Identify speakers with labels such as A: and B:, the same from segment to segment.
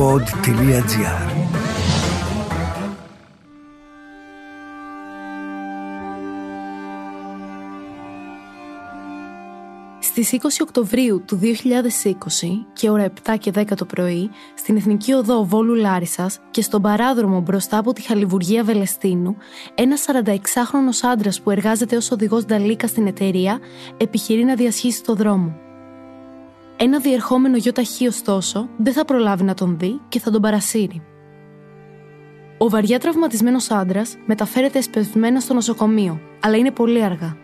A: pod.gr Στις 20 Οκτωβρίου του 2020 και ώρα 7 και 10 το πρωί, στην Εθνική Οδό Βόλου Λάρισας και στον παράδρομο μπροστά από τη Χαλιβουργία Βελεστίνου, ένας 46χρονο άντρας που εργάζεται ως οδηγός Νταλίκα στην εταιρεία επιχειρεί να διασχίσει το δρόμο. Ένα διερχόμενο γιο ταχύ, ωστόσο, δεν θα προλάβει να τον δει και θα τον παρασύρει. Ο βαριά τραυματισμένος άντρας μεταφέρεται εσπευσμένα στο νοσοκομείο, αλλά είναι πολύ αργά.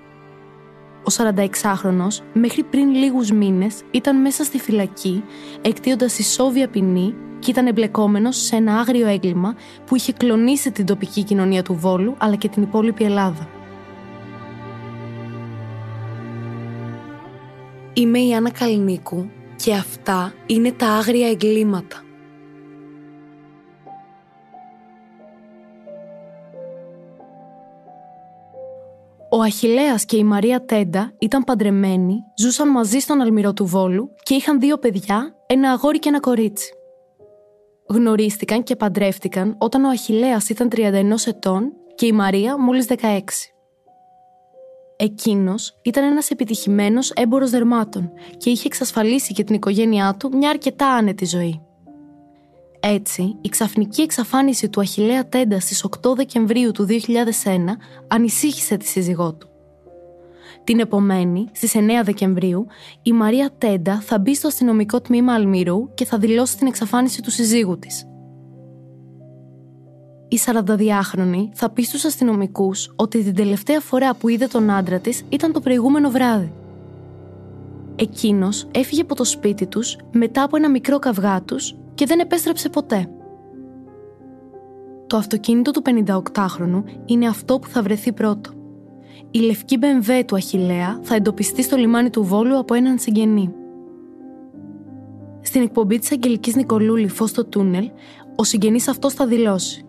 A: Ο 46χρονο μέχρι πριν λίγους μήνες ήταν μέσα στη φυλακή, εκτίοντας ισόβια ποινή και ήταν εμπλεκόμενος σε ένα άγριο έγκλημα που είχε κλονίσει την τοπική κοινωνία του Βόλου αλλά και την υπόλοιπη Ελλάδα. Είμαι η Άννα Καλνίκου και αυτά είναι τα άγρια εγκλήματα. Ο Αχιλέας και η Μαρία Τέντα ήταν παντρεμένοι, ζούσαν μαζί στον Αλμυρό του Βόλου και είχαν δύο παιδιά, ένα αγόρι και ένα κορίτσι. Γνωρίστηκαν και παντρεύτηκαν όταν ο Αχιλέας ήταν 31 ετών και η Μαρία μόλις 16. Εκείνος ήταν ένας επιτυχημένος έμπορος δερμάτων και είχε εξασφαλίσει και την οικογένειά του μια αρκετά άνετη ζωή. Έτσι, η ξαφνική εξαφάνιση του Αχιλέα Τέντα στις 8 Δεκεμβρίου του 2001 ανησύχησε τη σύζυγό του. Την επομένη, στις 9 Δεκεμβρίου, η Μαρία Τέντα θα μπει στο αστυνομικό τμήμα Αλμυρού και θα δηλώσει την εξαφάνιση του συζύγου της. Η 42χρονη θα πει στους αστυνομικούς ότι την τελευταία φορά που είδε τον άντρα της ήταν το προηγούμενο βράδυ. Εκείνος έφυγε από το σπίτι τους μετά από ένα μικρό καυγά τους και δεν επέστρεψε ποτέ. Το αυτοκίνητο του 58χρονου είναι αυτό που θα βρεθεί πρώτο. Η λευκή μπεμβέ του Αχιλέα θα εντοπιστεί στο λιμάνι του Βόλου από έναν συγγενή. Στην εκπομπή της Αγγελικής Νικολούλη «Φως στο τούνελ», ο συγγενής αυτός θα δηλώσει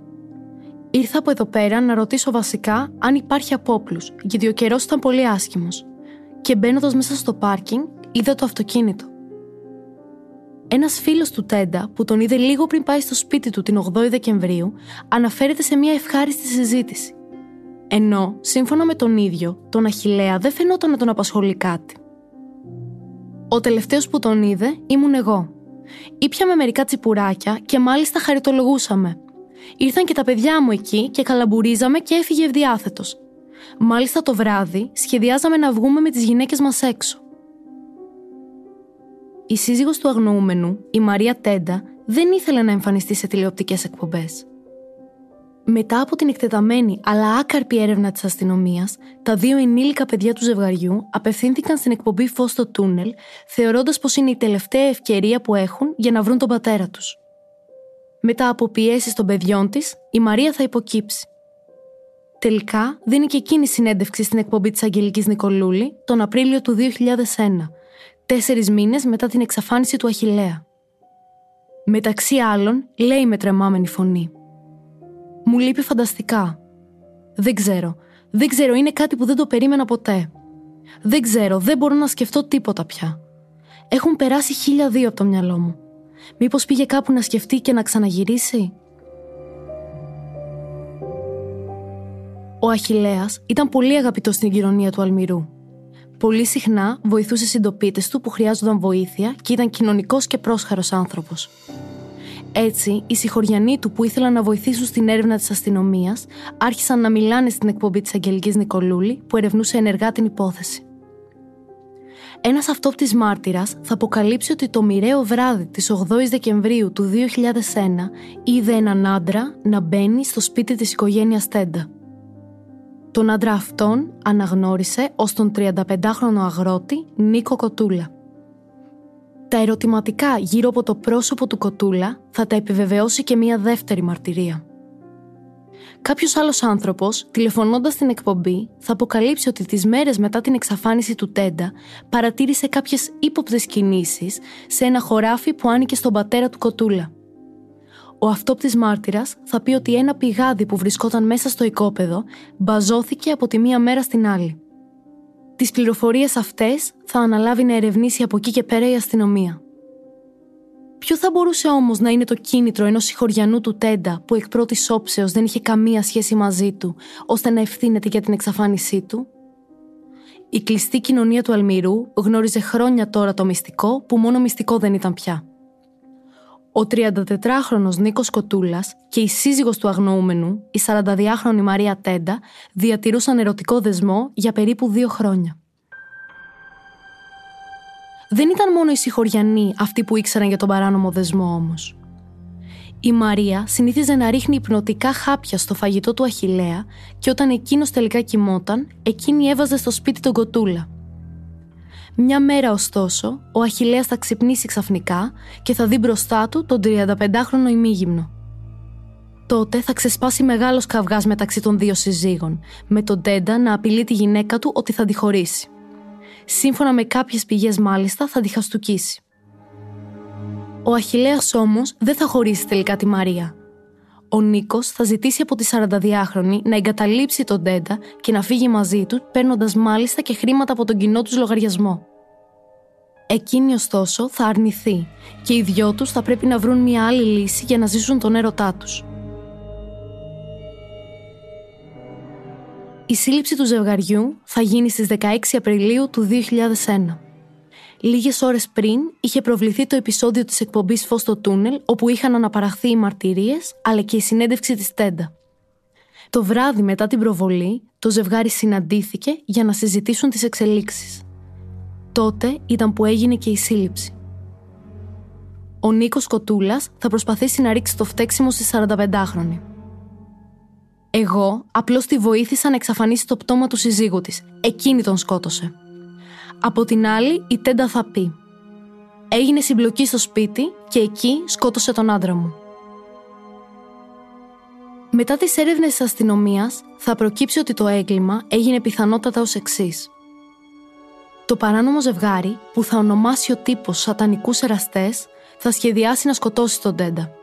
A: «Ήρθα από εδώ πέρα να ρωτήσω βασικά αν υπάρχει απόπλους, γιατί ο καιρός ήταν πολύ άσχημος. Και μπαίνοντας μέσα στο πάρκινγκ, είδα το αυτοκίνητο. Ένας φίλος του Τέντα, που τον είδε λίγο πριν πάει στο σπίτι του την 8η Δεκεμβρίου, αναφέρεται σε μια ευχάριστη συζήτηση. Ενώ, σύμφωνα με τον ίδιο, τον Αχηλέα δεν φαινόταν να τον απασχολεί κάτι. Ο τελευταίος που τον είδε ήμουν εγώ. Ήπιαμε μερικά τσιπουράκια και μάλιστα χαριτολογούσαμε. Ήρθαν και τα παιδιά μου εκεί και καλαμπουρίζαμε και έφυγε ευδιάθετος. Μάλιστα το βράδυ σχεδιάζαμε να βγούμε με τις γυναίκες μας έξω. Η σύζυγος του αγνοούμενου, η Μαρία Τέντα, δεν ήθελε να εμφανιστεί σε τηλεοπτικές εκπομπές. Μετά από την εκτεταμένη αλλά άκαρπη έρευνα της αστυνομίας, τα δύο ενήλικα παιδιά του ζευγαριού απευθύνθηκαν στην εκπομπή Φως στο τούνελ, θεωρώντας πως είναι η τελευταία ευκαιρία που έχουν για να βρουν τον πατέρα τους. Μετά από πιέσεις των παιδιών της, η Μαρία θα υποκύψει. Τελικά, δίνει και εκείνη συνέντευξη στην εκπομπή της Αγγελικής Νικολούλη τον Απρίλιο του 2001, τέσσερις μήνες μετά την εξαφάνιση του Αχηλέα. Μεταξύ άλλων, λέει με τρεμάμενη φωνή. Μου λείπει φανταστικά. Δεν ξέρω. Δεν ξέρω, είναι κάτι που δεν το περίμενα ποτέ. Δεν ξέρω, δεν μπορώ να σκεφτώ τίποτα πια. Έχουν περάσει χίλια δύο από το μυαλό μου. Μήπως πήγε κάπου να σκεφτεί και να ξαναγυρίσει; Ο Αχιλέας ήταν πολύ αγαπητός στην κοινωνία του Αλμυρού. Πολύ συχνά βοηθούσε συντοπίτες του που χρειάζονταν βοήθεια και ήταν κοινωνικός και πρόσχαρος άνθρωπος. Έτσι, οι συγχωριανοί του που ήθελαν να βοηθήσουν στην έρευνα της αστυνομίας άρχισαν να μιλάνε στην εκπομπή της Αγγελικής Νικολούλη που ερευνούσε ενεργά την υπόθεση. Ένας αυτόπτης μάρτυρας θα αποκαλύψει ότι το μοιραίο βράδυ της 8η Δεκεμβρίου του 2001 είδε έναν άντρα να μπαίνει στο σπίτι της οικογένειας Τέντα. Τον άντρα αυτόν αναγνώρισε ως τον 35χρονο αγρότη Νίκο Κοτούλα. Τα ερωτηματικά γύρω από το πρόσωπο του Κοτούλα θα τα επιβεβαιώσει και μία δεύτερη μαρτυρία. Κάποιος άλλος άνθρωπος, τηλεφωνώντας την εκπομπή, θα αποκαλύψει ότι τις μέρες μετά την εξαφάνιση του Τέντα παρατήρησε κάποιες ύποπτες κινήσεις σε ένα χωράφι που άνοικε στον πατέρα του Κοτούλα. Ο αυτόπτης μάρτυρας θα πει ότι ένα πηγάδι που βρισκόταν μέσα στο οικόπεδο μπαζώθηκε από τη μία μέρα στην άλλη. Τις πληροφορίες αυτές θα αναλάβει να ερευνήσει από εκεί και πέρα η αστυνομία. Ποιο θα μπορούσε όμως να είναι το κίνητρο ενός συγχωριανού του Τέντα που εκ πρώτης όψεως δεν είχε καμία σχέση μαζί του, ώστε να ευθύνεται για την εξαφάνισή του; Η κλειστή κοινωνία του Αλμυρού γνώριζε χρόνια τώρα το μυστικό που μόνο μυστικό δεν ήταν πια. Ο 34χρονος Νίκος Κοτούλας και η σύζυγος του αγνοούμενου, η 42χρονη Μαρία Τέντα, διατηρούσαν ερωτικό δεσμό για περίπου δύο χρόνια. Δεν ήταν μόνο οι συγχωριανοί αυτοί που ήξεραν για τον παράνομο δεσμό όμως. Η Μαρία συνήθιζε να ρίχνει υπνοτικά χάπια στο φαγητό του Αχιλέα και όταν εκείνος τελικά κοιμόταν, εκείνη έβαζε στο σπίτι τον Κοτούλα. Μια μέρα ωστόσο, ο Αχιλέας θα ξυπνήσει ξαφνικά και θα δει μπροστά του τον 35χρονο ημίγυμνο. Τότε θα ξεσπάσει μεγάλος καυγάς μεταξύ των δύο συζύγων, με τον Τέντα να απειλεί τη γυναίκα του ότι θα τη χωρίσει. Σύμφωνα με κάποιες πηγές μάλιστα θα τη χαστούκίσει. Ο Αχιλέας όμως δεν θα χωρίσει τελικά τη Μαρία. Ο Νίκος θα ζητήσει από τη 42χρονη να εγκαταλείψει τον Τέντα και να φύγει μαζί του, παίρνοντας μάλιστα και χρήματα από τον κοινό τους λογαριασμό. Εκείνη ωστόσο θα αρνηθεί και οι δυο τους θα πρέπει να βρουν μια άλλη λύση για να ζήσουν τον έρωτά τους. Η σύλληψη του ζευγαριού θα γίνει στις 16 Απριλίου του 2001. Λίγες ώρες πριν είχε προβληθεί το επεισόδιο της εκπομπής Φως στο τούνελ όπου είχαν αναπαραχθεί οι μαρτυρίες αλλά και η συνέντευξη της Τέντα. Το βράδυ μετά την προβολή, το ζευγάρι συναντήθηκε για να συζητήσουν τις εξελίξεις. Τότε ήταν που έγινε και η σύλληψη. Ο Νίκος Κοτούλας θα προσπαθήσει να ρίξει το φταίξιμο στη 45χρονη. Εγώ απλώς τη βοήθησα να εξαφανίσει το πτώμα του συζύγου της. Εκείνη τον σκότωσε. Από την άλλη, η Τέντα θα πει Έγινε συμπλοκή στο σπίτι και εκεί σκότωσε τον άντρα μου. Μετά τις έρευνες της αστυνομίας θα προκύψει ότι το έγκλημα έγινε πιθανότατα ως εξής. Το παράνομο ζευγάρι που θα ονομάσει ο τύπος σατανικούς εραστές θα σχεδιάσει να σκοτώσει τον Τέντα.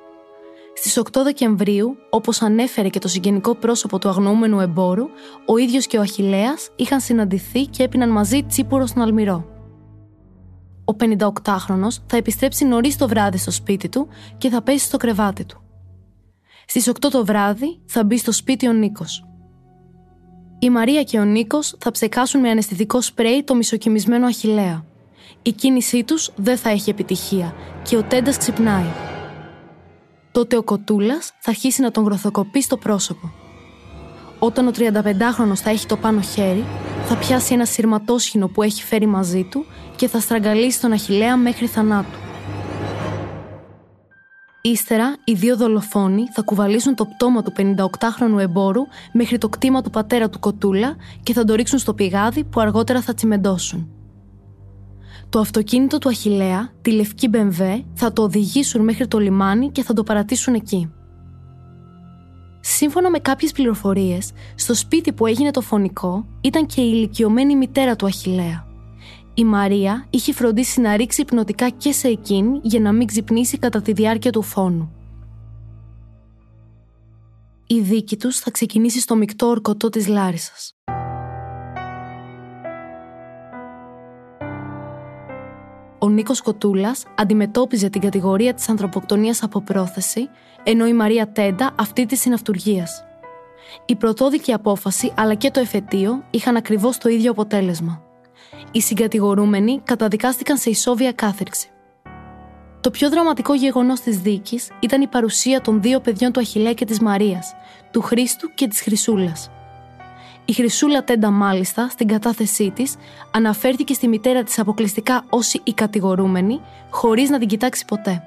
A: Στις 8 Δεκεμβρίου, όπως ανέφερε και το συγγενικό πρόσωπο του αγνοούμενου εμπόρου, ο ίδιος και ο Αχηλέα είχαν συναντηθεί και έπιναν μαζί τσίπουρο στον Αλμυρό. Ο 58χρονο θα επιστρέψει νωρίς το βράδυ στο σπίτι του και θα πέσει στο κρεβάτι του. Στις 8 το βράδυ θα μπει στο σπίτι ο Νίκος. Η Μαρία και ο Νίκος θα ψεκάσουν με αναισθητικό σπρέι το μισοκιμισμένο Αχηλέα. Η κίνησή τους δεν θα έχει επιτυχία και ο Τέντας ξυπνάει τότε ο Κοτούλας θα αρχίσει να τον γροθοκοπεί στο πρόσωπο. Όταν ο 35χρονο θα έχει το πάνω χέρι, θα πιάσει ένα σειρματόσχηνο που έχει φέρει μαζί του και θα στραγγαλίσει τον Αχηλέα μέχρι θανάτου. Ύστερα, οι δύο δολοφόνοι θα κουβαλήσουν το πτώμα του 58χρονου εμπόρου μέχρι το κτήμα του πατέρα του Κοτούλα και θα το ρίξουν στο πηγάδι που αργότερα θα τσιμεντώσουν. Το αυτοκίνητο του Αχηλέα, τη λευκή Μπεμβέ, θα το οδηγήσουν μέχρι το λιμάνι και θα το παρατήσουν εκεί. Σύμφωνα με κάποιες πληροφορίες, στο σπίτι που έγινε το φωνικό ήταν και η ηλικιωμένη μητέρα του Αχηλέα. Η Μαρία είχε φροντίσει να ρίξει υπνοτικά και σε εκείνη για να μην ξυπνήσει κατά τη διάρκεια του φόνου. Η δίκη τους θα ξεκινήσει στο μεικτό ορκωτό της Λάρισας. Ο Νίκος Κοτούλας αντιμετώπιζε την κατηγορία της ανθρωποκτονίας από πρόθεση, ενώ η Μαρία Τέντα αυτή της συναυτουργίας. Η πρωτόδικη απόφαση αλλά και το εφετείο είχαν ακριβώς το ίδιο αποτέλεσμα. Οι συγκατηγορούμενοι καταδικάστηκαν σε ισόβια κάθριξη. Το πιο δραματικό γεγονός της δίκης ήταν η παρουσία των δύο παιδιών του Αχιλέα και της Μαρίας, του Χρήστου και της Χρυσούλας. Η Χρυσούλα Τέντα, μάλιστα, στην κατάθεσή της, αναφέρθηκε στη μητέρα της αποκλειστικά ω η κατηγορούμενη, χωρίς να την κοιτάξει ποτέ.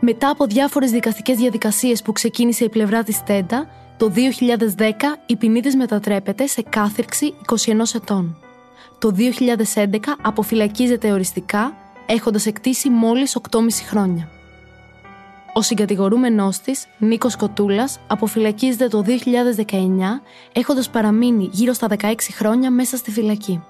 A: Μετά από διάφορες δικαστικές διαδικασίες που ξεκίνησε η πλευρά της Τέντα, το 2010 η ποινή τη μετατρέπεται σε κάθυρξη 21 ετών. Το 2011 αποφυλακίζεται οριστικά, έχοντας εκτίσει μόλις 8,5 χρόνια. Ο συγκατηγορούμενός της, Νίκος Κοτούλας, αποφυλακίζεται το 2019, έχοντας παραμείνει γύρω στα 16 χρόνια μέσα στη φυλακή.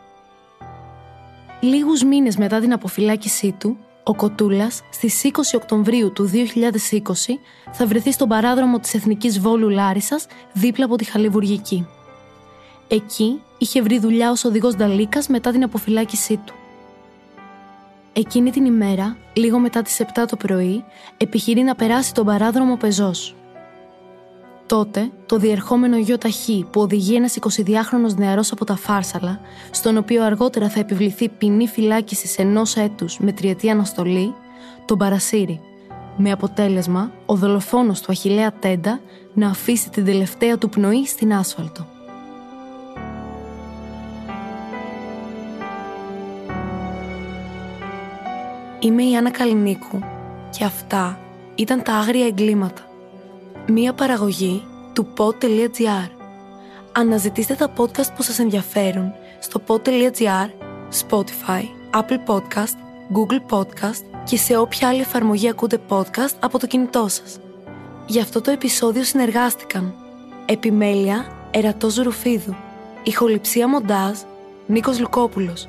A: Λίγους μήνες μετά την αποφυλάκησή του, ο Κοτούλας στις 20 Οκτωβρίου του 2020 θα βρεθεί στον παράδρομο της Εθνικής Βόλου Λάρισας δίπλα από τη Χαλιβουργική. Εκεί είχε βρει δουλειά ως οδηγός Νταλίκας μετά την αποφυλάκησή του. Εκείνη την ημέρα, λίγο μετά τις 7 το πρωί, επιχειρεί να περάσει τον παράδρομο πεζός. Τότε, το διερχόμενο γιο ταχύ που οδηγεί ένας 22χρονο νεαρός από τα Φάρσαλα, στον οποίο αργότερα θα επιβληθεί ποινή φυλάκισης ενός έτους με τριετή αναστολή, τον παρασύρει. Με αποτέλεσμα, ο δολοφόνος του Αχιλέα Τέντα να αφήσει την τελευταία του πνοή στην άσφαλτο. Είμαι η Άννα Καλινίκου και αυτά ήταν τα άγρια εγκλήματα. Μία παραγωγή του pod.gr. Αναζητήστε τα podcast που σας ενδιαφέρουν στο pod.gr, Spotify, Apple Podcast, Google Podcast και σε όποια άλλη εφαρμογή ακούτε podcast από το κινητό σας. Για αυτό το επεισόδιο συνεργάστηκαν Επιμέλεια Ερατός Ρουφίδου Ηχοληψία Μοντάζ Νίκος Λουκόπουλος